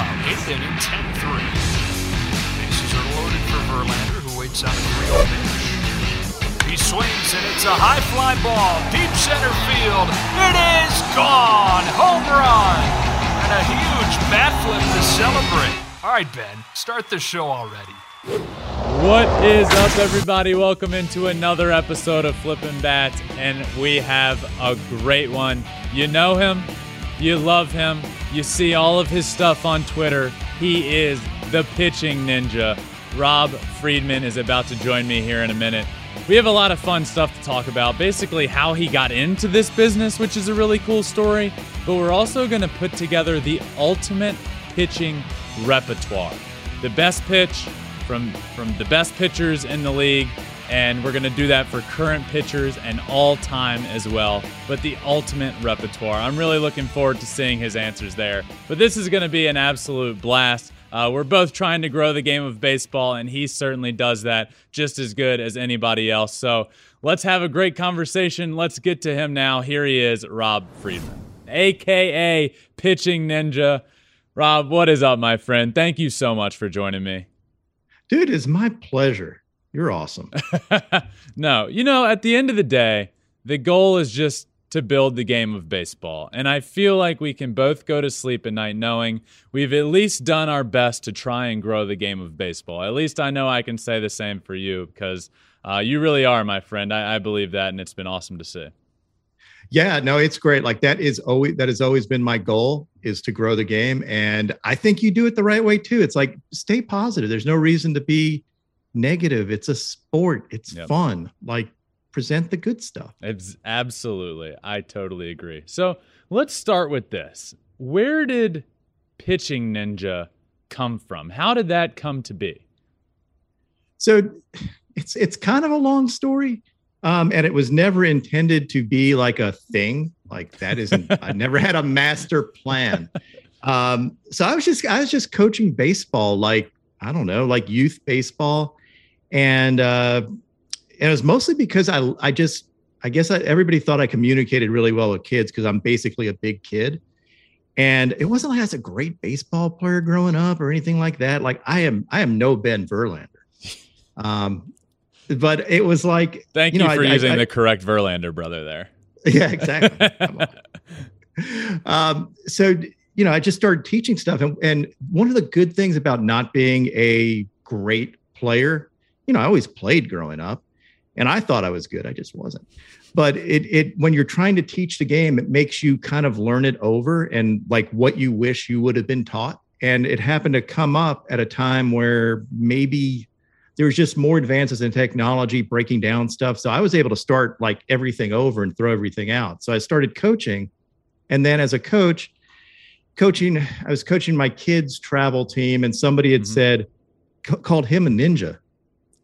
Blowout. Eighth inning, 10-3. Bases are loaded for Verlander, who waits out a 3 pitch. He swings, and it's a high fly ball, deep center field. It is gone! Home run! And a huge bat flip to celebrate. All right, Ben, start the show already. What is up, everybody? Welcome into another episode of Flippin' Bats, and we have a great one. You know him, you love him, you see all of his stuff on Twitter. He is the pitching ninja. Rob Friedman is about to join me here in a minute. We have a lot of fun stuff to talk about. Basically, how he got into this business, which is a really cool story. But we're also going to put together the ultimate pitching repertoire. The best pitch from, from the best pitchers in the league. And we're going to do that for current pitchers and all time as well. But the ultimate repertoire. I'm really looking forward to seeing his answers there. But this is going to be an absolute blast. Uh, we're both trying to grow the game of baseball, and he certainly does that just as good as anybody else. So let's have a great conversation. Let's get to him now. Here he is, Rob Friedman, aka Pitching Ninja. Rob, what is up, my friend? Thank you so much for joining me. Dude, it's my pleasure. You're awesome. no, you know, at the end of the day, the goal is just to build the game of baseball. And I feel like we can both go to sleep at night knowing we've at least done our best to try and grow the game of baseball. At least I know I can say the same for you because uh, you really are, my friend. I, I believe that, and it's been awesome to see. Yeah, no, it's great. Like that is always that has always been my goal is to grow the game, and I think you do it the right way too. It's like stay positive. There's no reason to be negative. It's a sport. It's yep. fun. Like present the good stuff. It's absolutely. I totally agree. So let's start with this. Where did pitching ninja come from? How did that come to be? So it's it's kind of a long story. Um, and it was never intended to be like a thing. Like that isn't I never had a master plan. Um, so I was just I was just coaching baseball, like, I don't know, like youth baseball and uh, and it was mostly because I I just I guess I, everybody thought I communicated really well with kids because I'm basically a big kid, and it wasn't like I was a great baseball player growing up or anything like that. Like I am I am no Ben Verlander, um, but it was like thank you, you know, for I, using I, the correct Verlander brother there. Yeah, exactly. um, so you know, I just started teaching stuff, and, and one of the good things about not being a great player you know, I always played growing up and I thought I was good. I just wasn't. But it it when you're trying to teach the game, it makes you kind of learn it over and like what you wish you would have been taught. And it happened to come up at a time where maybe there was just more advances in technology breaking down stuff. So I was able to start like everything over and throw everything out. So I started coaching. And then as a coach, coaching, I was coaching my kids' travel team, and somebody had mm-hmm. said, called him a ninja.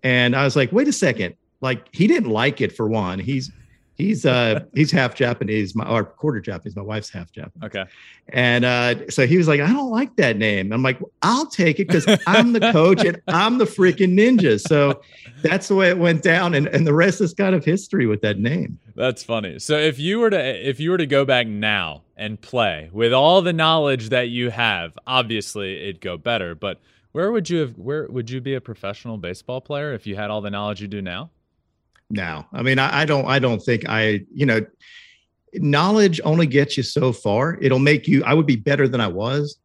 And I was like, wait a second. Like he didn't like it for one. He's he's uh he's half Japanese, my or quarter Japanese. My wife's half Japanese. Okay. And uh so he was like, I don't like that name. I'm like, I'll take it because I'm the coach and I'm the freaking ninja. So that's the way it went down, and, and the rest is kind of history with that name. That's funny. So if you were to if you were to go back now and play with all the knowledge that you have, obviously it'd go better. But where would you have? Where would you be a professional baseball player if you had all the knowledge you do now? No, I mean, I, I don't. I don't think I. You know, knowledge only gets you so far. It'll make you. I would be better than I was.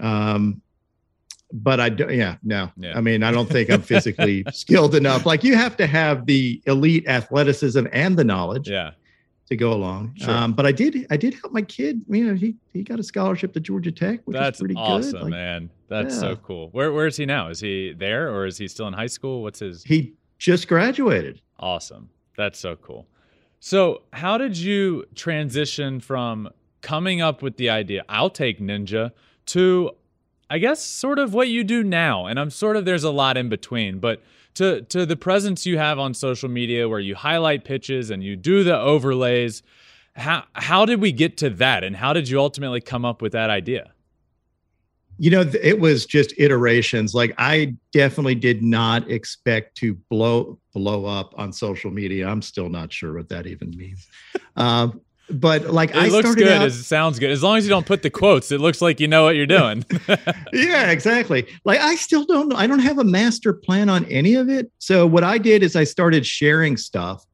Um, but I don't, yeah, no. Yeah. I mean, I don't think I'm physically skilled enough. Like you have to have the elite athleticism and the knowledge. Yeah to go along. Sure. Um, but I did I did help my kid. You know, he he got a scholarship to Georgia Tech, which That's is pretty awesome, good. Like, man. That's yeah. so cool. Where where is he now? Is he there or is he still in high school? What's his He just graduated. Awesome. That's so cool. So, how did you transition from coming up with the idea, I'll take Ninja, to I guess sort of what you do now. And I'm sort of there's a lot in between, but to to the presence you have on social media where you highlight pitches and you do the overlays, how how did we get to that and how did you ultimately come up with that idea? You know, it was just iterations. Like I definitely did not expect to blow blow up on social media. I'm still not sure what that even means. Um, but like it I looks good. out, it sounds good. As long as you don't put the quotes, it looks like you know what you're doing. yeah, exactly. Like I still don't know. I don't have a master plan on any of it. So what I did is I started sharing stuff,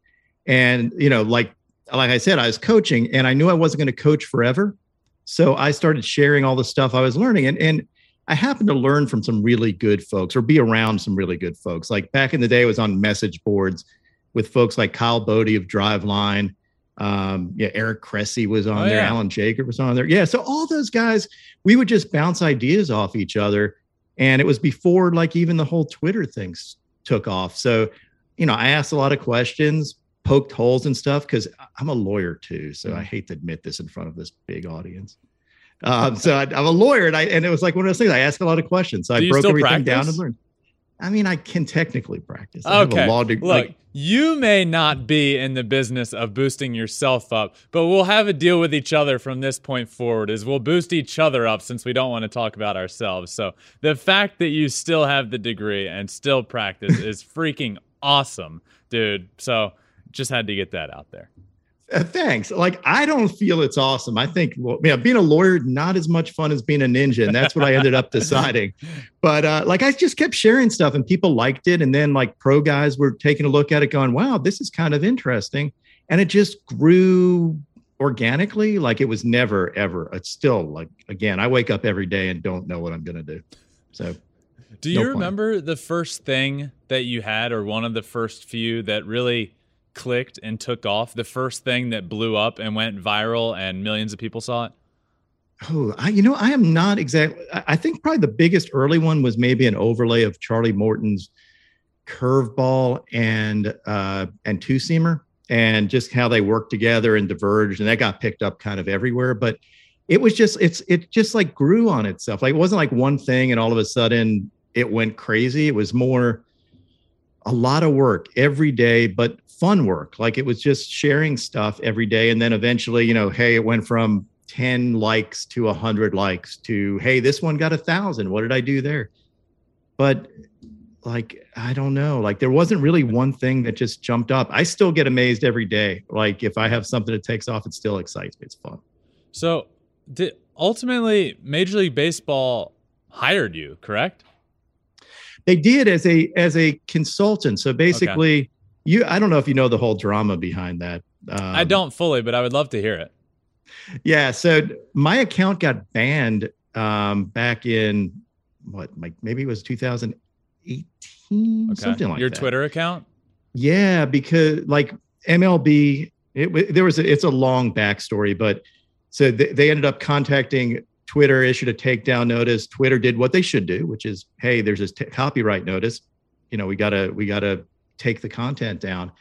and you know, like like I said, I was coaching, and I knew I wasn't going to coach forever. So I started sharing all the stuff I was learning, and and I happened to learn from some really good folks, or be around some really good folks. Like back in the day, I was on message boards with folks like Kyle Boddy of Driveline um, yeah, Eric Cressey was on Oh, there, yeah. Alan Jacob was on there. Yeah, so all those guys, we would just bounce ideas off each other. And it was before like even the whole Twitter things took off. So, you know, I asked a lot of questions, poked holes and stuff because I'm a lawyer too. So Mm. I hate to admit this in front of this big audience. Um, so I, I'm a lawyer, and I and it was like one of those things. I asked a lot of questions. So Do I broke everything down and learned. I mean, I can technically practice. I have a law degree. Look, like, you may not be in the business of boosting yourself up, but we'll have a deal with each other from this point forward is we'll boost each other up since we don't want to talk about ourselves. So the fact that you still have the degree and still practice is freaking awesome, dude. So just had to get that out there. Uh, thanks. Like I don't feel it's awesome. I think well, yeah, being a lawyer not as much fun as being a ninja, and that's what I ended up deciding. But uh, like I just kept sharing stuff, and people liked it, and then like pro guys were taking a look at it, going, "Wow, this is kind of interesting," and it just grew organically. Like it was never ever. It's still like again, I wake up every day and don't know what I'm gonna do. So Do you No remember the first thing that you had or one of the first few that really clicked and took off? The first thing that blew up and went viral and millions of people saw it? Oh, I, you know, I am not exactly. I think probably the biggest early one was maybe an overlay of Charlie Morton's curveball and uh, and two seamer, and just how they worked together and diverged, and that got picked up kind of everywhere. But it was just it's it just like grew on itself. Like it wasn't like one thing, and all of a sudden it went crazy. It was more a lot of work every day, but fun work. Like it was just sharing stuff every day. And then eventually, you know, hey, it went from 10 likes to 100 likes to, hey, this one got a thousand. What did I do there? But like, I don't know. Like there wasn't really one thing that just jumped up. I still get amazed every day. Like if I have something that takes off, it still excites me. It's fun. So, did, ultimately, Major League Baseball hired you, correct? They did as a as a consultant. So basically, you I don't know if you know the whole drama behind that. Um, I don't fully, but I would love to hear it. Yeah. So my account got banned um, back in what, like maybe it was 2018, Okay. something like Your that. Your Twitter account? Yeah, because like MLB, it, there was a, it's a long backstory, but so they, they ended up contacting Twitter, issued a takedown notice. Twitter did what they should do, which is, hey, there's this t- copyright notice. You know, we gotta we gotta take the content down.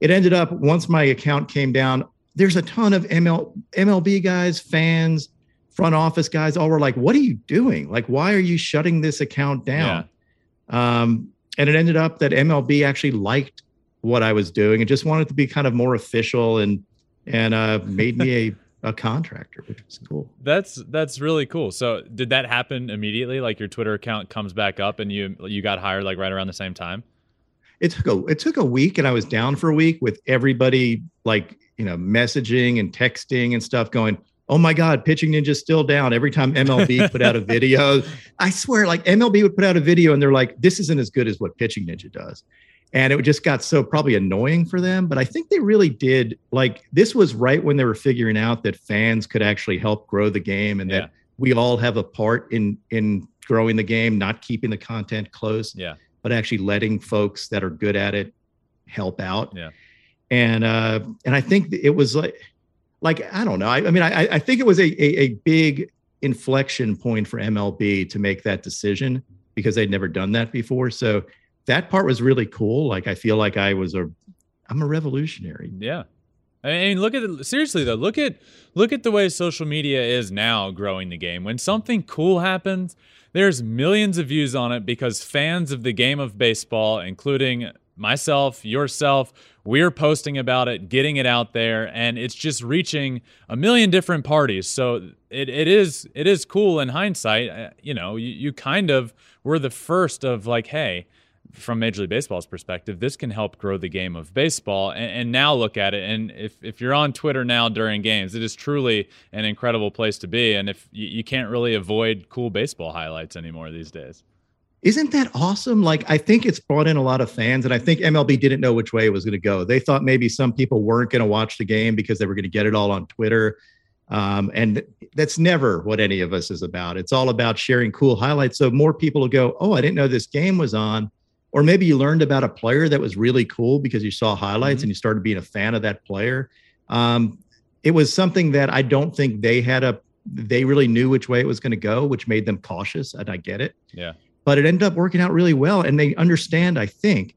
It ended up once my account came down. There's a ton of ML, MLB guys, fans, front office guys, all were like, "What are you doing? Like, why are you shutting this account down?" Um, and it ended up that MLB actually liked what I was doing and just wanted to be kind of more official and and uh, made me a, a contractor, which was cool. That's that's really cool. So, did that happen immediately? Like your Twitter account comes back up and you you got hired like right around the same time? It took a it took a week, and I was down for a week with everybody like you know messaging and texting and stuff going. Oh my God, Pitching Ninja's still down. Every time MLB put out a video, I swear, like MLB would put out a video and they're like, this isn't as good as what Pitching Ninja does. And it just got so probably annoying for them. But I think they really did like this was right when they were figuring out that fans could actually help grow the game and Yeah. that we all have a part in in growing the game, not keeping the content close Yeah. but actually letting folks that are good at it help out. Yeah. And uh, and I think it was like, like I don't know. I, I mean, I, I think it was a, a a big inflection point for MLB to make that decision because they'd never done that before. So that part was really cool. Like I feel like I was a, I'm a revolutionary. Yeah. I mean, look at it seriously though. Look at look at the way social media is now growing the game. When something cool happens, there's millions of views on it because fans of the game of baseball, including myself, yourself, we're posting about it, getting it out there, and it's just reaching a million different parties. So it, it is it is cool in hindsight. Uh, you know, you, you kind of were the first of like, hey, from Major League Baseball's perspective, this can help grow the game of baseball. And, and, now look at it. And if, if you're on Twitter now during games, it is truly an incredible place to be. And if you, you can't really avoid cool baseball highlights anymore these days. Isn't that awesome? Like, I think it's brought in a lot of fans, and I think MLB didn't know which way it was going to go. They thought maybe some people weren't going to watch the game because they were going to get it all on Twitter. Um, and that's never what any of us is about. It's all about sharing cool highlights. So more people will go, Oh, I didn't know this game was on or maybe you learned about a player that was really cool because you saw highlights mm-hmm. and you started being a fan of that player. Um, it was something that I don't think they had a they really knew which way it was going to go, which made them cautious, and I get it. Yeah. But it ended up working out really well, and they understand, I think,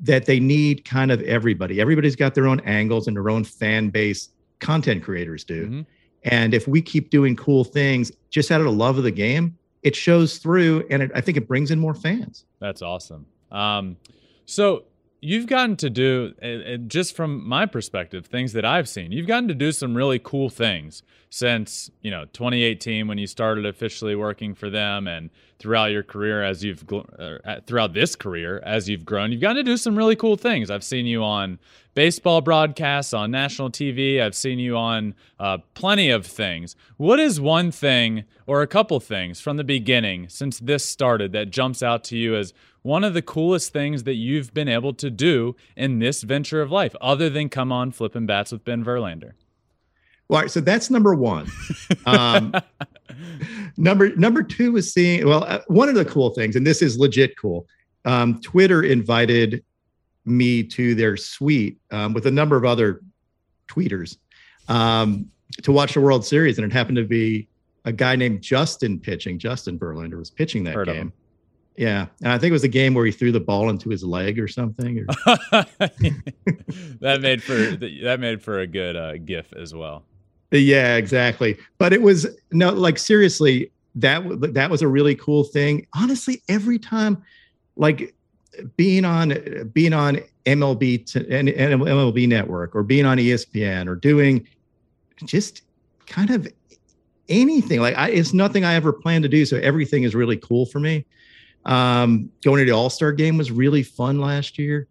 that they need kind of everybody. Everybody's got their own angles and their own fan base. Content creators do. Mm-hmm. And if we keep doing cool things just out of the love of the game, it shows through, and it, I think it brings in more fans. That's awesome. Um, so you've gotten to do, just from my perspective, things that I've seen. You've gotten to do some really cool things since you know 2018 when you started officially working for them, and throughout your career as you've uh, throughout this career as you've grown, you've gotten to do some really cool things. I've seen you on baseball broadcasts on national TV. I've seen you on uh, plenty of things. What is one thing or a couple things from the beginning since this started that jumps out to you as one of the coolest things that you've been able to do in this venture of life, other than come on flipping bats with Ben Verlander? Well, so that's number one. Um, number number two is seeing. Well, uh, one of the cool things, and this is legit cool. Um, Twitter invited me to their suite um, with a number of other tweeters um, to watch the World Series, and it happened to be a guy named Justin pitching. Justin Verlander was pitching that Heard game. Yeah, and I think it was a game where he threw the ball into his leg or something. Or... that made for that made for a good uh, GIF as well. Yeah, exactly. But it was no, like seriously, that that was a really cool thing. Honestly, every time, like being on being on MLB to, MLB Network or being on ESPN or doing just kind of anything like I, it's nothing I ever planned to do. So everything is really cool for me. Um, going to the All Star game was really fun last year.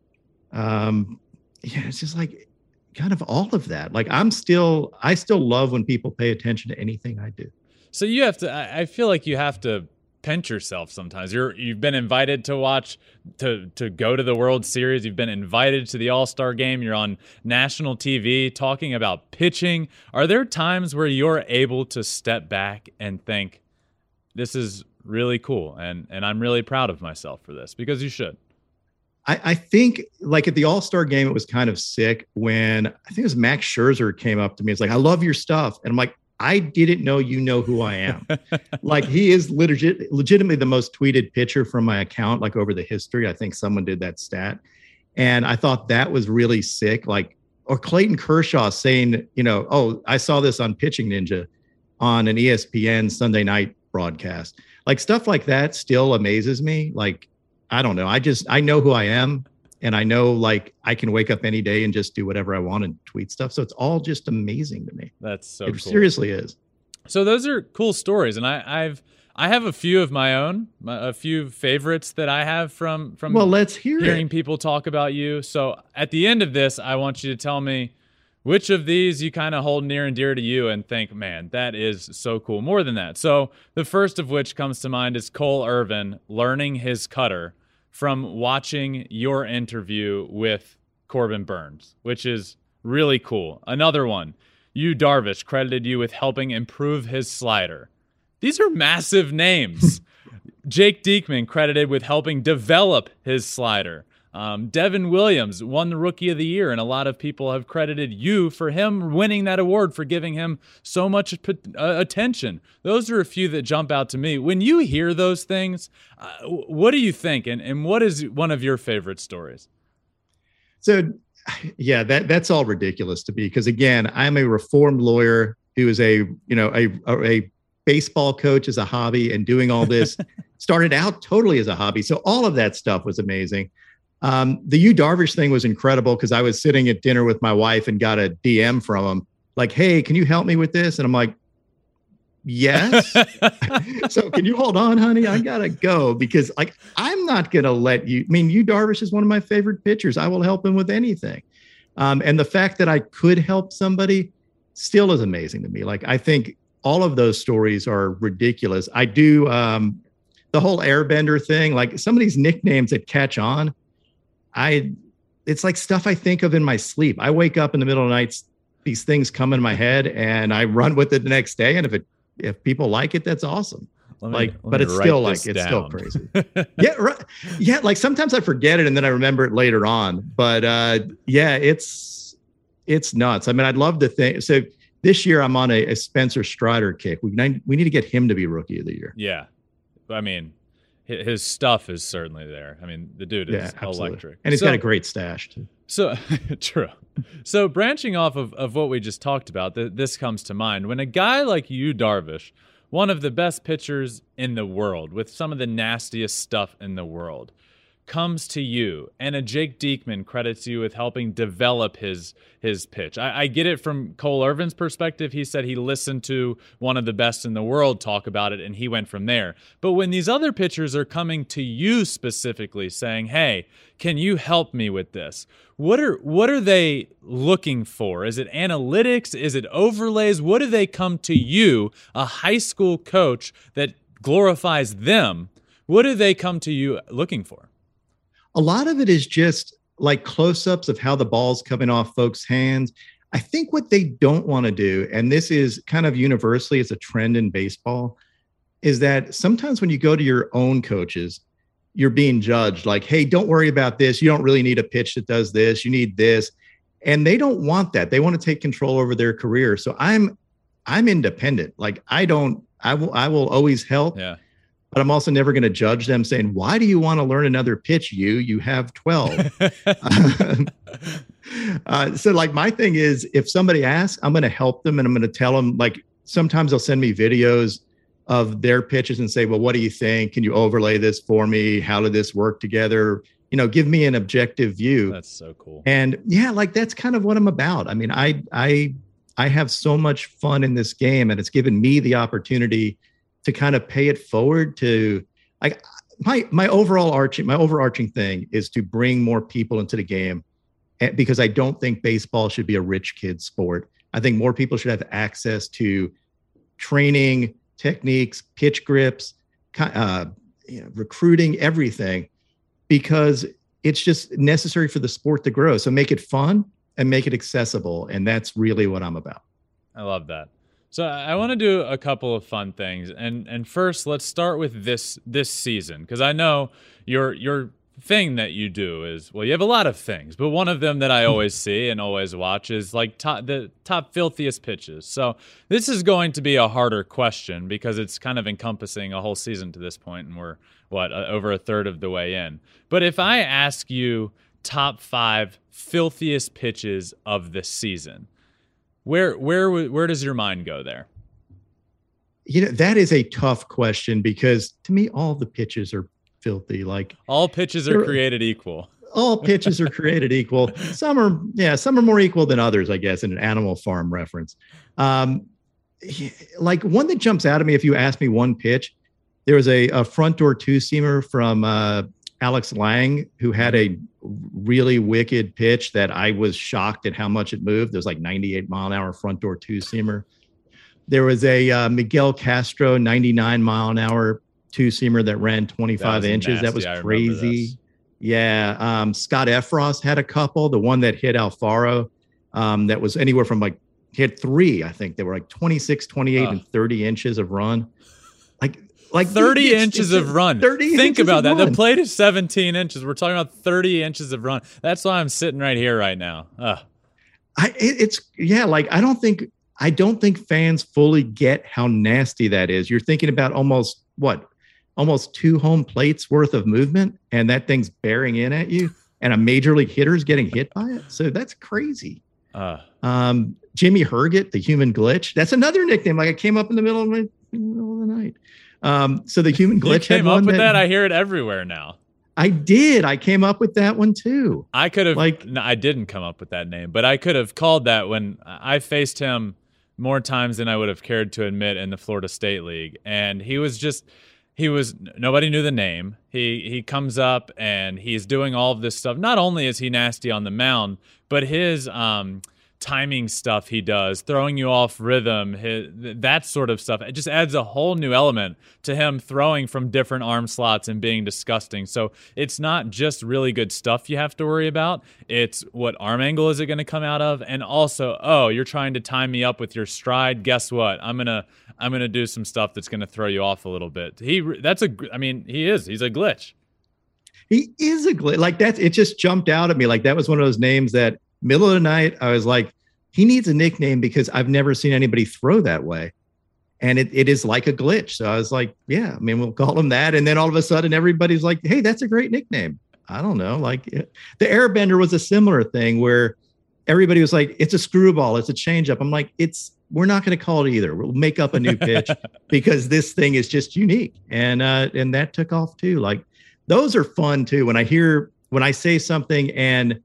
Um, yeah, it's just like kind of all of that. Like I'm still, I still love when people pay attention to anything I do. So you have to. I feel like you have to pinch yourself sometimes. You're you've been invited to watch to to go to the World Series. You've been invited to the All Star game. You're on national TV talking about pitching. Are there times where you're able to step back and think, "This is really cool and and I'm really proud of myself for this because you should. I, I think like at the All Star game, it was kind of sick when I think it was Max Scherzer came up to me. It's like, I love your stuff. And I'm like, I didn't know you know who I am. like he is legit, legitimately the most tweeted pitcher from my account, like over the history. I think someone did that stat. And I thought that was really sick. Like, or Clayton Kershaw saying, you know, oh, I saw this on Pitching Ninja on an ESPN Sunday night broadcast like stuff like that still amazes me. Like, I don't know. I just, I know who I am and I know like I can wake up any day and just do whatever I want and tweet stuff. So it's all just amazing to me. That's so it cool. seriously is. So those are cool stories. And I, I've, I have a few of my own, a few favorites that I have from from well, let's hear hearing it. people talk about you. So at the end of this, I want you to tell me which of these you kind of hold near and dear to you and think, man, that is so cool? More than that. So, the first of which comes to mind is Cole Irvin learning his cutter from watching your interview with Corbin Burnes, which is really cool. Another one, Yu Darvish credited you with helping improve his slider. These are massive names. Jake Diekman credited with helping develop his slider. Um, Devin Williams won the Rookie of the Year, and a lot of people have credited you for him winning that award for giving him so much uh, attention. Those are a few that jump out to me. When you hear those things, uh, what do you think, and, and what is one of your favorite stories? So yeah, that that's all ridiculous to me because again, I'm a reformed lawyer who is a you know a a baseball coach as a hobby and doing all this started out totally as a hobby. So all of that stuff was amazing. Um, the Yu Darvish thing was incredible because I was sitting at dinner with my wife and got a DM from him like, "Hey, can you help me with this?" And I'm like, "Yes." so can you hold on, honey? I gotta go because like I'm not gonna let you. I mean, Yu Darvish is one of my favorite pitchers. I will help him with anything. Um, and the fact that I could help somebody still is amazing to me. Like I think all of those stories are ridiculous. I do um, the whole airbender thing, like some of these nicknames that catch on. I it's like stuff I think of in my sleep. I wake up in the middle of the night, these things come in my head, and I run with it the next day. And if it if people like it, that's awesome. Me, like, but it's still like it's still crazy. yeah, right. Yeah, like sometimes I forget it and then I remember it later on. But uh yeah, it's it's nuts. I mean, I'd love to think so this year I'm on a, a Spencer Strider kick. We we need to get him to be rookie of the year. Yeah, I mean, his stuff is certainly there. I mean, the dude is yeah, electric, and he's so, got a great stash too. So true. So branching off of, of what we just talked about, th- this comes to mind when a guy like Yu, Darvish, one of the best pitchers in the world, with some of the nastiest stuff in the world, comes to you and a Jake Diekman credits you with helping develop his his pitch. I, I, get it from Cole Irvin's perspective. He said he listened to one of the best in the world talk about it and he went from there. But when these other pitchers are coming to you specifically saying, Hey, can you help me with this? What are what are they looking for? Is it analytics? Is it overlays? What do they come to you, a high school coach that glorifies them? What do they come to you looking for? A lot of it is just like close ups of how the ball's coming off folks' hands. I think what they don't want to do, and this is kind of universally, it's a trend in baseball, is that sometimes when you go to your own coaches, you're being judged like, hey, don't worry about this. You don't really need a pitch that does this. You need this. And they don't want that. They want to take control over their career. So I'm I'm independent. Like I don't I will I will always help. Yeah but I'm also never going to judge them saying, why do you want to learn another pitch? You, you have 12. uh, so like my thing is if somebody asks, I'm going to help them and I'm going to tell them like, sometimes they'll send me videos of their pitches and say, well, what do you think? Can you overlay this for me? How did this work together? You know, give me an objective view. That's so cool. And yeah, like that's kind of what I'm about. I mean, I, I, I have so much fun in this game and it's given me the opportunity to kind of pay it forward to like my my overall arching my overarching thing is to bring more people into the game eh, because I don't think baseball should be a rich kid sport. I think more people should have access to training techniques, pitch grips, uh, you know, recruiting, everything, because it's just necessary for the sport to grow. So make it fun and make it accessible, and that's really what I'm about. I love that. So I want to do a couple of fun things, and and first let's start with this this season because I know your your thing that you do is well you have a lot of things, but one of them that I always see and always watch is like top the top filthiest pitches. So this is going to be a harder question because it's kind of encompassing a whole season to this point, and we're what uh, over a third of the way in. But if I ask you top five filthiest pitches of the season where where where does your mind go there? You know, that is a tough question because to me all the pitches are filthy. Like all pitches are created equal. All pitches are created equal. Some are yeah, some are more equal than others, I guess, in an animal farm reference. Um, like one that jumps out at me if you ask me one pitch, there was a, a front door two seamer from uh, Alex Lang who had a really wicked pitch that I was shocked at how much it moved. There's like 98 mile an hour front door two seamer. There was a uh, Miguel Castro 99 mile an hour two seamer that ran 25 that inches. Nasty. That was crazy. Yeah. Um, Scott Effross had a couple. The one that hit Alfaro um, that was anywhere from like hit three, I think they were like 26, 28, uh. and 30 inches of run. Like like 30 it's, inches it's, of run. 30 Think about that. Run. The plate is 17 inches. We're talking about 30 inches of run. That's why I'm sitting right here right now. Ugh. I it, it's yeah, like I don't think I don't think fans fully get how nasty that is. You're thinking about almost what? Almost two home plates worth of movement and that thing's bearing in at you. and a major league hitter is getting hit by it. So that's crazy. Uh, Um, Jimmy Herget, the human glitch. That's another nickname. Like I came up in the middle of, my, in the, middle of the night. Um, so the human glitch came up with that. I hear it everywhere now. I did. I came up with that one too. I could have Like- no, I didn't come up with that name, but I could have called that when I faced him more times than I would have cared to admit in the Florida State League, and he was just he was nobody knew the name. He he comes up and he's doing all of this stuff. Not only is he nasty on the mound, but his um timing stuff he does, throwing you off rhythm, his, that sort of stuff. It just adds a whole new element to him throwing from different arm slots and being disgusting. So it's not just really good stuff you have to worry about. It's what arm angle is it going to come out of, and also, oh, you're trying to time me up with your stride. Guess what? I'm gonna I'm gonna do some stuff that's going to throw you off a little bit. He that's a I mean he is he's a glitch. He is a glitch. Like that, it just jumped out at me. Like that was one of those names that middle of the night, I was like, he needs a nickname because I've never seen anybody throw that way. And it, it is like a glitch. So I was like, yeah, I mean, we'll call him that. And then all of a sudden, everybody's like, hey, that's a great nickname. I don't know. Like it- the Airbender was a similar thing where everybody was like, it's a screwball, it's a changeup. I'm like, it's, we're not going to call it either. We'll make up a new pitch because this thing is just unique. And, uh, and that took off too. Like those are fun too. When I hear, when I say something and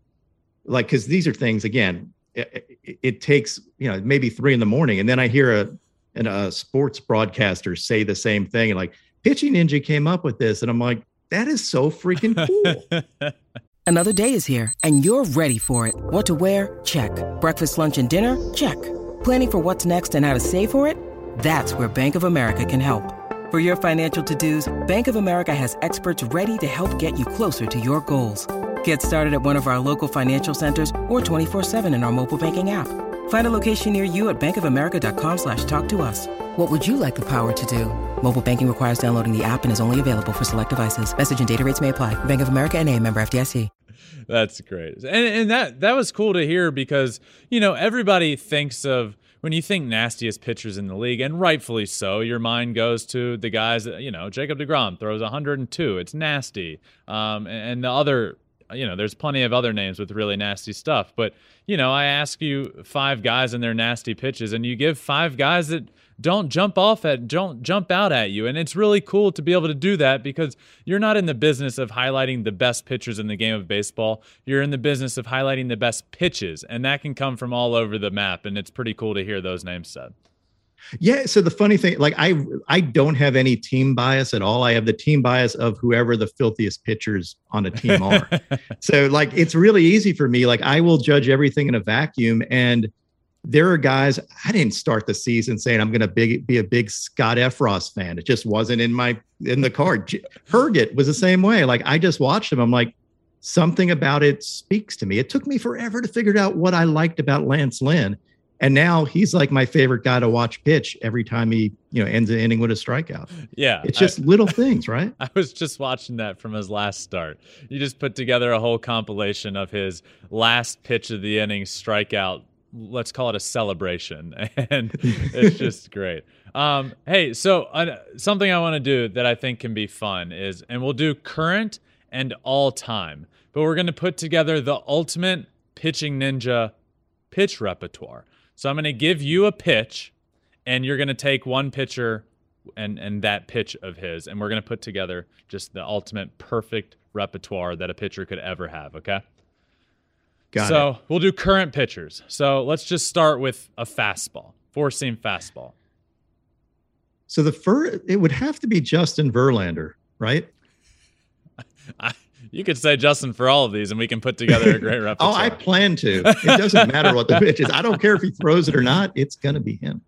like, cause these are things again, it, it, it takes, you know, maybe three in the morning. And then I hear a, and a sports broadcaster say the same thing and like pitching ninja came up with this and i'm like that is so freaking cool Another day is here, and you're ready for it. What to wear? Check. Breakfast, lunch, and dinner? Check. Planning for what's next and how to save for it? That's where Bank of America can help. For your financial to dos, Bank of America has experts ready to help get you closer to your goals. Get started at one of our local financial centers or 24-7 in our mobile banking app. Find a location near you at bankofamerica.com slash talk to us. What would you like the power to do? Mobile banking requires downloading the app and is only available for select devices. Message and data rates may apply. Bank of America and a member FDIC. That's great. And and that that was cool to hear because, you know, everybody thinks of when you think nastiest pitchers in the league, and rightfully so, your mind goes to the guys that, you know, Jacob DeGrom throws 102. It's nasty. Um, and, and the other, you know, there's plenty of other names with really nasty stuff. But, you know, I ask you five guys and their nasty pitches, and you give five guys that don't jump off at don't jump out at you and it's really cool to be able to do that because you're not in the business of highlighting the best pitchers in the game of baseball you're in the business of highlighting the best pitches and that can come from all over the map and it's pretty cool to hear those names said yeah so the funny thing like i i don't have any team bias at all i have the team bias of whoever the filthiest pitchers on a team are so like it's really easy for me like i will judge everything in a vacuum and there are guys I didn't start the season saying I'm going to big, be a big Scott Effross fan. It just wasn't in my in the card. Herget was the same way. Like I just watched him. I'm like something about it speaks to me. It took me forever to figure out what I liked about Lance Lynn, and now he's like my favorite guy to watch pitch every time he you know ends an inning with a strikeout. yeah It's just little things, right? I was just watching that from his last start. You just put together a whole compilation of his last pitch of the inning strikeout. Let's call it a celebration, and it's just great. Um, hey, so uh, something I want to do that I think can be fun is, and we'll do current and all time, but we're going to put together the ultimate pitching ninja pitch repertoire. So I'm going to give you a pitch, and you're going to take one pitcher and and that pitch of his, and we're going to put together just the ultimate perfect repertoire that a pitcher could ever have. Okay. Got so it. we'll do current pitchers. So let's just start with a fastball, four seam fastball. So the first it would have to be Justin Verlander, right? I, you could say Justin for all of these, and we can put together a great repertoire. Oh. I plan to. It doesn't matter what the pitch is. I don't care if he throws it or not. It's going to be him.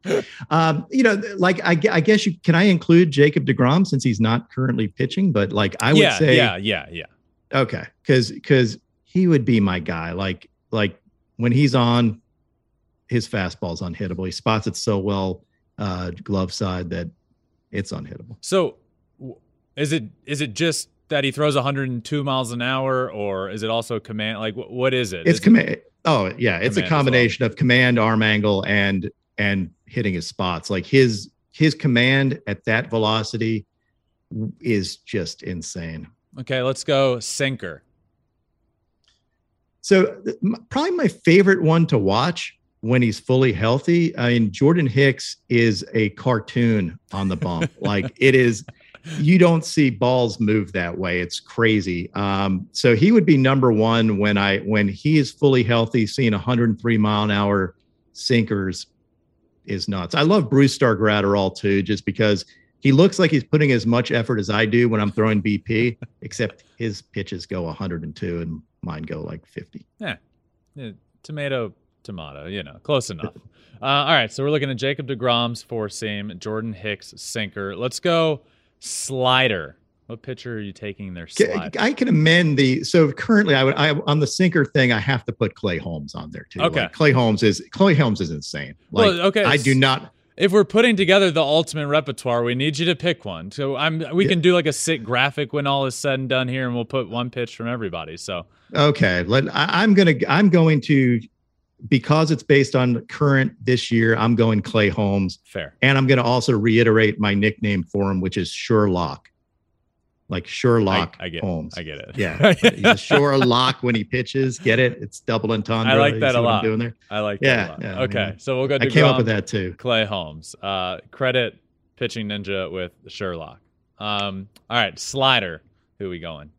Um, you know, like I, I guess you can I include Jacob Degrom since he's not currently pitching, but like I would yeah, say, yeah, yeah, yeah. okay, because because he would be my guy. Like like when he's on, his fastball's unhittable. He spots it so well, uh, glove side that it's unhittable. So, is it is it just that he throws 102 miles an hour, or is it also command? Like, wh- what is it? It's command. Oh yeah, it's a well. combination of command, arm angle, and and hitting his spots. Like his his command at that velocity is just insane. Okay, let's go sinker. So probably my favorite one to watch when he's fully healthy. I mean, Jordan Hicks is a cartoon on the bump. like it is, you don't see balls move that way. It's crazy. Um, so he would be number one when I when he is fully healthy. Seeing 103 mile an hour sinkers is nuts. I love Brusdar Graterol too, just because he looks like he's putting as much effort as I do when I'm throwing BP, except his pitches go 102 and mine go like 50. Yeah. yeah. Tomato, tomato, you know, close enough. Uh, all right. So we're looking at Jacob DeGrom's four seam, Jordan Hicks sinker. Let's go slider. What pitcher are you taking there? Slide? I can amend the so currently I would I on the sinker thing I have to put Clay Holmes on there too. Okay. Like Clay Holmes is Clay Holmes is insane. Like Well, okay, I do not if we're putting together the ultimate repertoire, we need you to pick one. So I'm we Yeah. can do like a sick graphic when all is said and done here, and we'll put one pitch from everybody. So okay. Let I, I'm gonna I'm going to because it's based on current this year, I'm going Clay Holmes. fair. And I'm gonna also reiterate my nickname for him, which is Sherlock. Like Sherlock I, I get Holmes. It. I get it. Yeah. He's a Sherlock when he pitches. Get it? It's double entendre. I like that a lot. doing there. I like Yeah, that a lot. yeah, I okay, mean, so we'll go. I came up with that too. Clay Holmes. Uh, credit pitching ninja with Sherlock. Um, all right, slider. Who we going?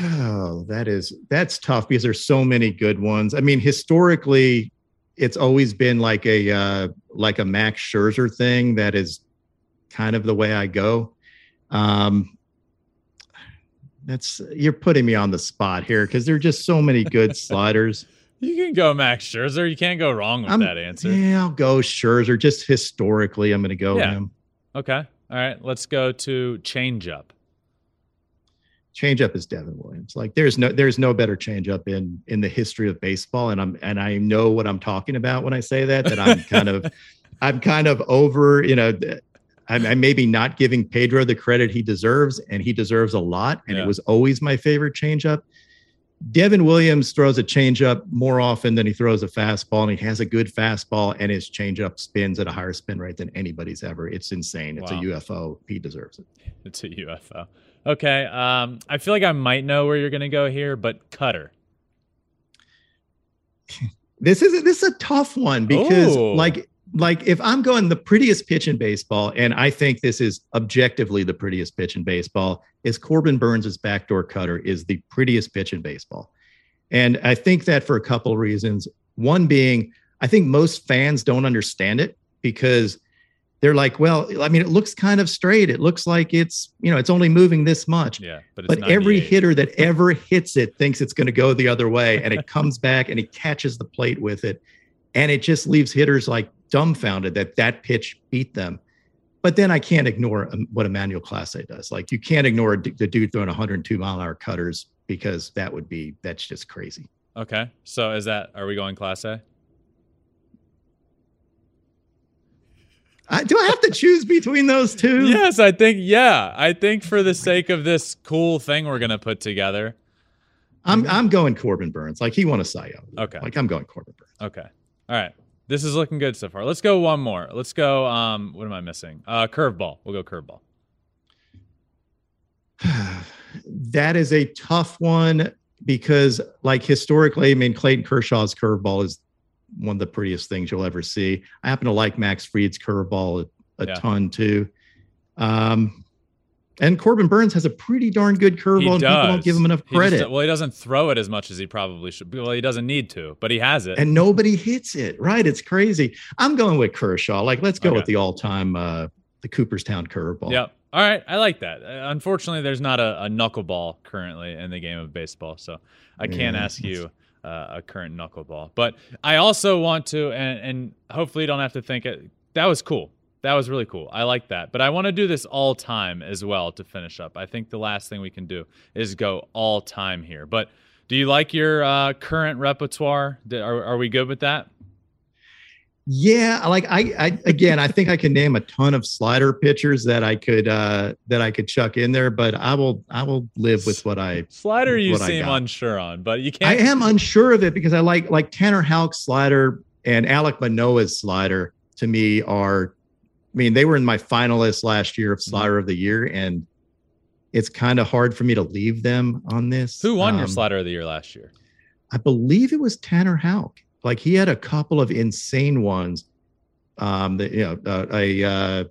Oh, that is that's tough because there's so many good ones. I mean, historically, it's always been like a uh, like a Max Scherzer thing. That is kind of the way I go. Um, that's you're putting me on the spot here because there are just so many good sliders. You can go Max Scherzer. You can't go wrong with I'm- that answer. Yeah, I'll go Scherzer. Just historically, I'm going to go Yeah. him. Okay. All right. Let's go to changeup. Changeup is Devin Williams. Like there's no there's no better changeup in in the history of baseball, and I'm and I know what I'm talking about when I say that. That I'm kind of I'm kind of over. You know, I'm, I'm maybe not giving Pedro the credit he deserves, and he deserves a lot. And Yeah. it was always my favorite changeup. Devin Williams throws a changeup more often than he throws a fastball, and he has a good fastball, and his changeup spins at a higher spin rate than anybody's ever. It's insane. It's Wow. a UFO. He deserves it. It's a UFO. Okay. Um, I feel like I might know where you're going to go here, but cutter. This is this is a tough one because Ooh. like like if I'm going the prettiest pitch in baseball, and I think this is objectively the prettiest pitch in baseball, is Corbin Burnes' backdoor cutter is the prettiest pitch in baseball. And I think that for a couple of reasons. One being, I think most fans don't understand it because they're like, well, I mean, it looks kind of straight. It looks like it's, you know, it's only moving this much. Yeah, but it's but every hitter that ever hits it thinks it's going to go the other way and it comes back and he catches the plate with it. And it just leaves hitters like dumbfounded that that pitch beat them. But then i can't ignore um, what emmanuel clase does. Like you can't ignore the dude throwing 102 mile an hour cutters because that would be that's just crazy. Okay. So is that are we going class I, do i have to choose between those two Yes, I think yeah. I think for the sake of this cool thing we're gonna put together. i'm i'm going corbin burnes like he won a cy young Okay. like i'm going corbin burnes Okay. All right. This is looking good so far. Let's go one more. Let's go um what am I missing? Uh curveball. We'll go curveball. that is a tough one because, like historically, I mean, Clayton Kershaw's curveball is one of the prettiest things you'll ever see. I happen to like Max Fried's curveball a, a Yeah. ton too. Um, and Corbin Burnes has a pretty darn good curveball, and people don't give him enough He just- credit. well, he doesn't throw it as much as he probably should. Well, he doesn't need to, but he has it. and nobody hits it. Right? It's crazy. I'm going with Kershaw. Like, let's go Okay. with the all-time uh, the Cooperstown curveball. Yep. All right. I like that. Uh, unfortunately, there's not a, a knuckleball currently in the game of baseball, so I can't Yeah, ask you uh, a current knuckleball. But I also want to, and, and hopefully you don't have to think it. That was cool. That was really cool. I like that. But I want to do this all time as well to finish up. I think the last thing we can do is go all time here. But do you like your uh, current repertoire? Are, are we good with that? Yeah, like I, I again, I think I can name a ton of slider pitchers that I could uh that I could chuck in there, but I will I will live with what I Slider, you seem unsure on, but you can't. I am unsure of it because I like like Tanner Houck's slider and Alek Manoah's slider to me are I mean, they were in my finalists last year of Mm-hmm. slider of the year and it's kind of hard for me to leave them on this. Who won your Um, slider of the year last year? I believe it was Tanner Houck. Like he had a couple of insane ones. Um, the, you know, uh, a uh,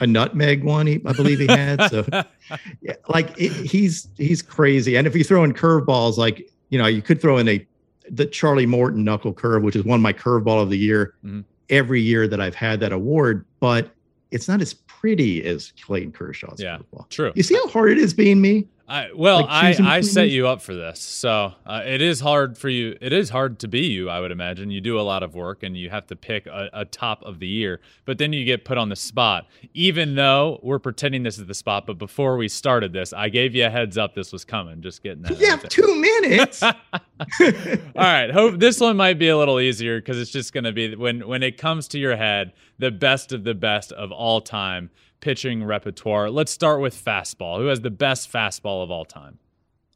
a nutmeg one, he, I believe he had. So, yeah, like it, he's he's crazy. And if you throw in curveballs, like you know, you could throw in a the Charlie Morton knuckle curve, which is one of my curveball of the year. Mhm. Every year that I've had that award, but it's not as pretty as Clayton Kershaw's Yeah. curveball. True. You see how hard it is being me? I, well, Like I, I set you up for this, so uh, it is hard for you. It is hard to be you, I would imagine. You do a lot of work, and you have to pick a, a top of the year. But then you get put on the spot. Even though we're pretending this is the spot, but before we started this, I gave you a heads up this was coming. Just getting that. You have two minutes. All right, hope this one might be a little easier because it's just going to be when when it comes to your head, the best of the best of all time pitching repertoire. Let's start with fastball. Who has the best fastball of all time?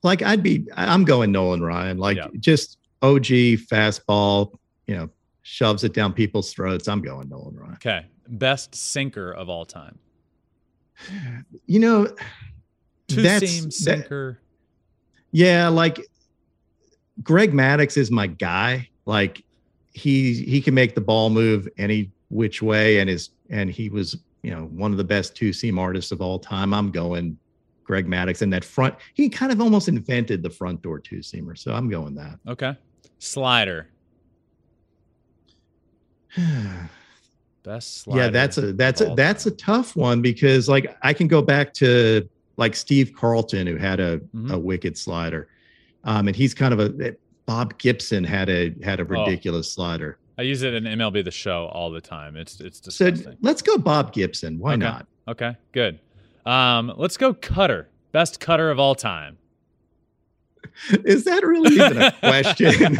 like I'd be I'm going Nolan Ryan. Like Yeah. just OG fastball, you know, shoves it down people's throats. I'm going Nolan Ryan. Okay, best sinker of all time. You know, Two seam that- sinker. yeah, like Greg Maddux is my guy. Like he he can make the ball move any which way and is and he was, you know, one of the best two seam artists of all time. I'm going Greg Maddux and that front. He kind of almost invented the front door two seamer. So I'm going that. Okay, slider. Best slider. yeah that's a that's a that's a tough one because like i can go back to like steve carlton who had a, Mhm. a wicked slider um and he's kind of a bob gibson had a had a Oh. ridiculous slider I use it in MLB the Show all the time. It's it's disgusting. so let's go bob gibson why Okay. not Okay, good. Um, let's go cutter. Best cutter of all time. is that really even a question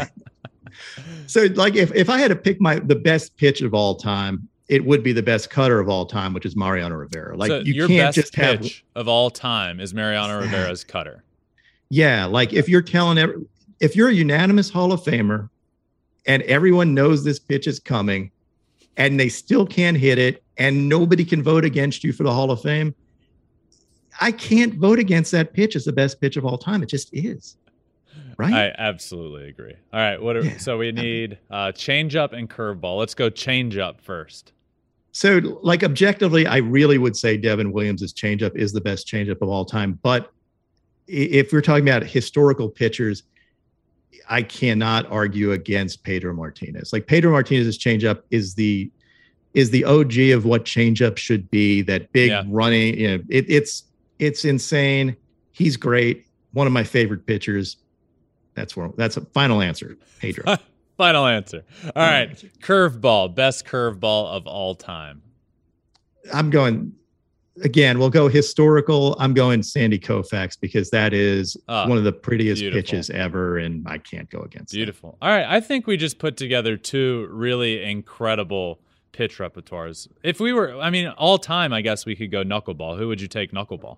so like if, if i had to pick my the best pitch of all time it would be the best cutter of all time which is mariano rivera like so you your can't best just have pitch of all time is Mariano Rivera's cutter. Yeah, like if you're telling every, if you're a unanimous Hall of Famer and everyone knows this pitch is coming and they still can't hit it and nobody can vote against you for the Hall of Fame, I can't vote against that pitch as the best pitch of all time. It just is. Right? I absolutely agree. All right, what? Are, Yeah. So we need uh, change up and curveball. Let's go change up first. So, like objectively, I really would say Devin Williams' changeup is the best changeup of all time. But if we're talking about historical pitchers, I cannot argue against Pedro Martinez. Like Pedro Martinez's changeup is the is the OG of what changeup should be. That big Yeah. running, you know, it, it's it's insane. He's great. One of my favorite pitchers. That's where that's a final answer. Pedro. Final answer. All Final right, curveball. Best curveball of all time. I'm going again. We'll go historical. I'm going Sandy Koufax because that is Ah, one of the prettiest beautiful. pitches ever, and I can't go against. that. Beautiful. All right, I think we just put together two really incredible pitch repertoires. If we were, I mean, all time, I guess we could go knuckleball. Who would you take knuckleball?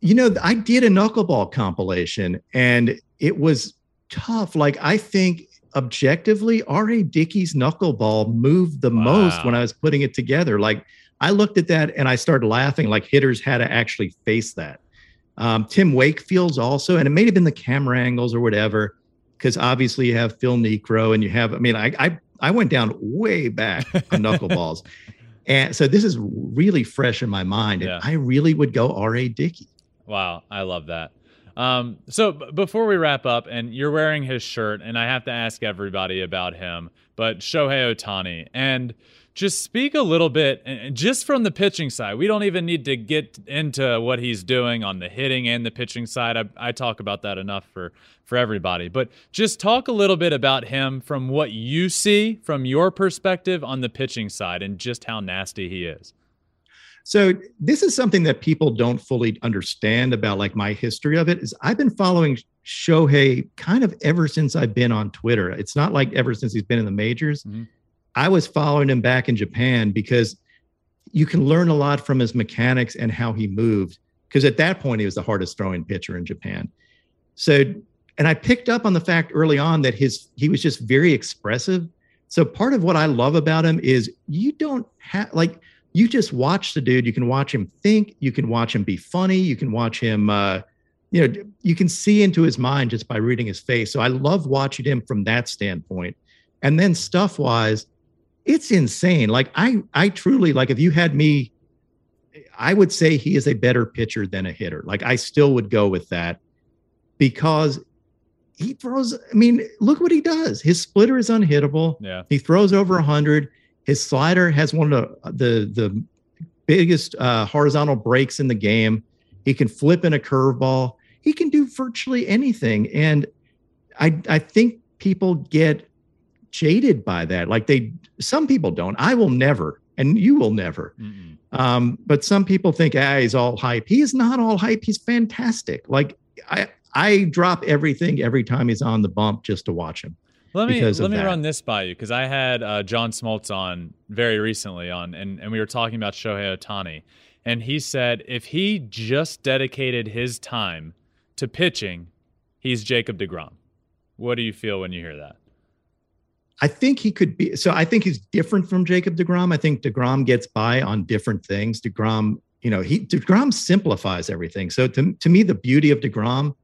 You know, I did a knuckleball compilation, and it was tough. Like I think objectively, R.A. Dickey's knuckleball moved the most when I was putting it together. Like I looked at that and I started laughing. Like hitters had to actually face that. Um, Tim Wakefield's also, and it may have been the camera angles or whatever, because obviously you have Phil Niekro and you have. I mean, I I, I went down way back on knuckleballs, and so this is really fresh in my mind. And Yeah. I really would go R.A. Dickey. Wow, I love that. Um, so b- before we wrap up, and you're wearing his shirt, and I have to ask everybody about him, but Shohei Ohtani, and just speak a little bit, and just from the pitching side. We don't even need to get into what he's doing on the hitting and the pitching side. I, I talk about that enough for for everybody, but just talk a little bit about him from what you see from your perspective on the pitching side, and just how nasty he is. So this is something that people don't fully understand about like my history of it is I've been following Shohei kind of ever since I've been on Twitter. It's not like ever since he's been in the majors. Mhm. I was following him back in Japan because you can learn a lot from his mechanics and how he moved. Because at that point, he was the hardest throwing pitcher in Japan. So, and I picked up on the fact early on that his he was just very expressive. So part of what I love about him is you don't have like you just watch the dude. You can watch him think. You can watch him be funny. You can watch him. Uh, you know, you can see into his mind just by reading his face. So I love watching him from that standpoint. And then stuff wise, it's insane. Like I, I truly like. If you had me, I would say he is a better pitcher than a hitter. Like I still would go with that because he throws. I mean, look what he does. His splitter is unhittable. Yeah. He throws over hundred. His slider has one of the the, the biggest uh, horizontal breaks in the game. He can flip in a curveball. He can do virtually anything, and I I think people get jaded by that. Like they, some people don't. I will never, and you will never. Um, but some people think, ah, he's all hype. He is not all hype. He's fantastic. Like I I drop everything every time he's on the bump just to watch him. Let me let me that. run this by you because I had uh, John Smoltz on very recently on, and, and we were talking about Shohei Ohtani, and he said if he just dedicated his time to pitching, he's Jacob Degrom. What do you feel when you hear that? I think he could be. So I think he's different from Jacob Degrom. I think Degrom gets by on different things. Degrom, you know, he Degrom simplifies everything. So to to me, the beauty of Degrom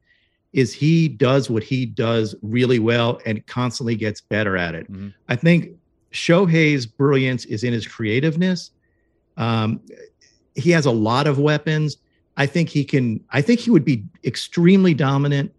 is he does what he does really well and constantly gets better at it. Mhm. I think Shohei's brilliance is in his creativeness. Um, he has a lot of weapons. I think he can. I think he would be extremely dominant.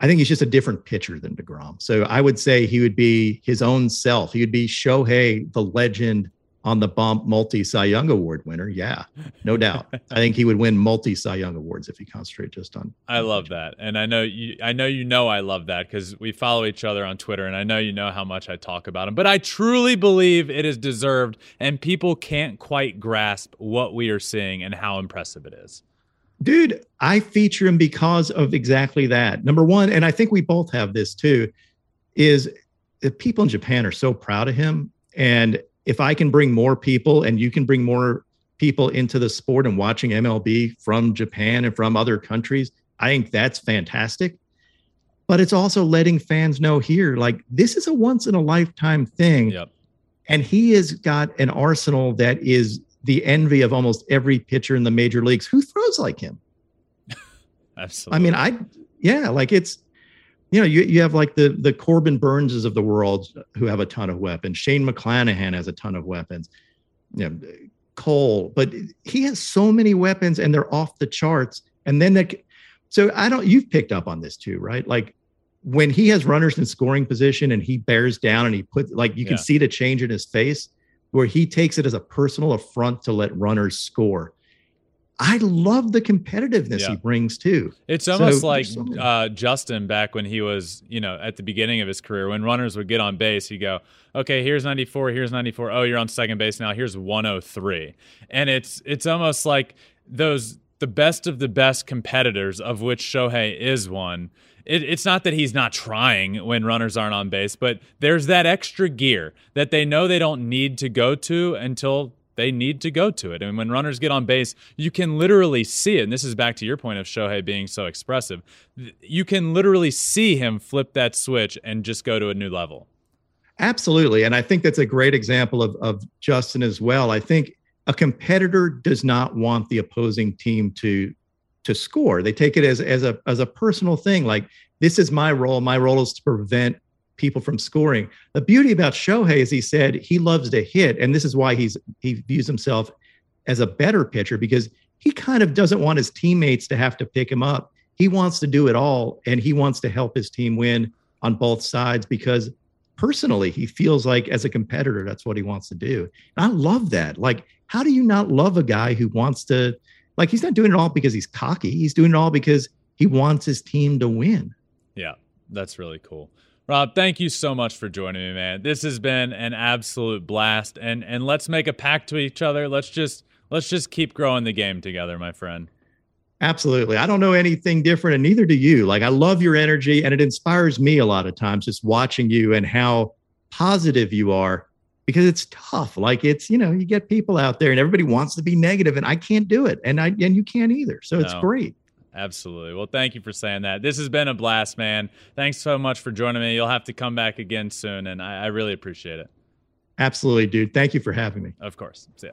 I think he's just a different pitcher than Degrom. So I would say he would be his own self. He would be Shohei, the legend on the bump, multi Cy Young Award winner. Yeah, no doubt. I think he would win multi Cy Young awards if he concentrated just on. I love that, and I know you. I know you know I love that because we follow each other on Twitter, and I know you know how much I talk about him. But I truly believe it is deserved, and people can't quite grasp what we are seeing and how impressive it is. Dude, I feature him because of exactly that. Number one, and I think we both have this too, is the people in Japan are so proud of him. And if I can bring more people and you can bring more people into the sport and watching MLB from Japan and from other countries, I think that's fantastic. But it's also letting fans know here, like this is a once in a lifetime thing. Yep. And he has got an arsenal that is the envy of almost every pitcher in the major leagues who throws like him. Absolutely. I mean, I yeah, like it's you know, you you have like the the Corbin Burnses of the world who have a ton of weapons. Shane McClanahan has a ton of weapons. You know, Cole, but he has so many weapons and they're off the charts. And then that so I don't you've picked up on this too, right? Like when he has runners in scoring position and he bears down and he puts like you can Yeah. see the change in his face where he takes it as a personal affront to let runners score. I love the competitiveness Yeah. he brings too. It's almost like so many- uh, Justin back when he was, you know, at the beginning of his career, when runners would get on base, he'd go, "Okay, here's 94, here's 94. Oh, you're on second base now. Here's 103." And it's it's almost like those the best of the best competitors, of which Shohei is one. It, it's not that he's not trying when runners aren't on base, but there's that extra gear that they know they don't need to go to until they need to go to it. And when runners get on base, you can literally see it. And this is back to your point of Shohei being so expressive. You can literally see him flip that switch and just go to a new level. Absolutely. And I think that's a great example of, of Justin as well. I think a competitor does not want the opposing team to to score. They take it as as a as a personal thing. Like this is my role. My role is to prevent people from scoring. The beauty about Shohei is he said he loves to hit, and this is why he's he views himself as a better pitcher because he kind of doesn't want his teammates to have to pick him up. He wants to do it all, and he wants to help his team win on both sides because personally he feels like as a competitor that's what he wants to do and i love that like how do you not love a guy who wants to like he's not doing it all because he's cocky he's doing it all because he wants his team to win Yeah, that's really cool. Rob, thank you so much for joining me, man. This has been an absolute blast. And and let's make a pact to each other. Let's just let's just keep growing the game together, my friend. absolutely i don't know anything different and neither do you like i love your energy and it inspires me a lot of times just watching you and how positive you are because it's tough like it's you know you get people out there and everybody wants to be negative and i can't do it and i and you can't either so it's No. great Absolutely. Well, thank you for saying that. This has been a blast, man. Thanks so much for joining me. You'll have to come back again soon, and I, I really appreciate it. absolutely dude thank you for having me Of course. See ya.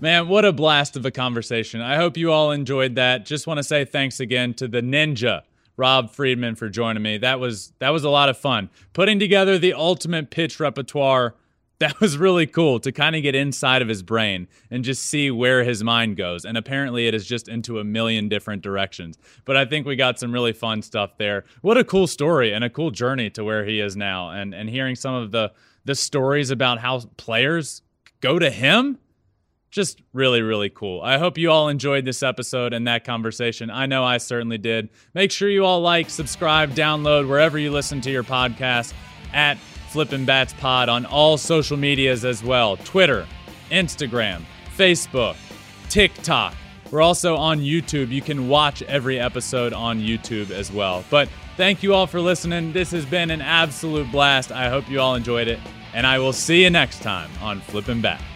Man, what a blast of a conversation. I hope you all enjoyed that. Just want to say thanks again to the ninja, Rob Friedman, for joining me. That was that was a lot of fun. Putting together the ultimate pitch repertoire that was really cool to kind of get inside of his brain and just see where his mind goes. And apparently, it is just into a million different directions. But I think we got some really fun stuff there. What a cool story and a cool journey to where he is now. And and hearing some of the the stories about how players go to him just really, really cool. I hope you all enjoyed this episode and that conversation. I know I certainly did. Make sure you all like, subscribe, download wherever you listen to your podcast at Flippin' Bats Pod on all social medias as well Twitter, Instagram, Facebook, TikTok. We're also on YouTube. You can watch every episode on YouTube as well. But thank you all for listening. This has been an absolute blast. I hope you all enjoyed it. And I will see you next time on Flippin' Bats.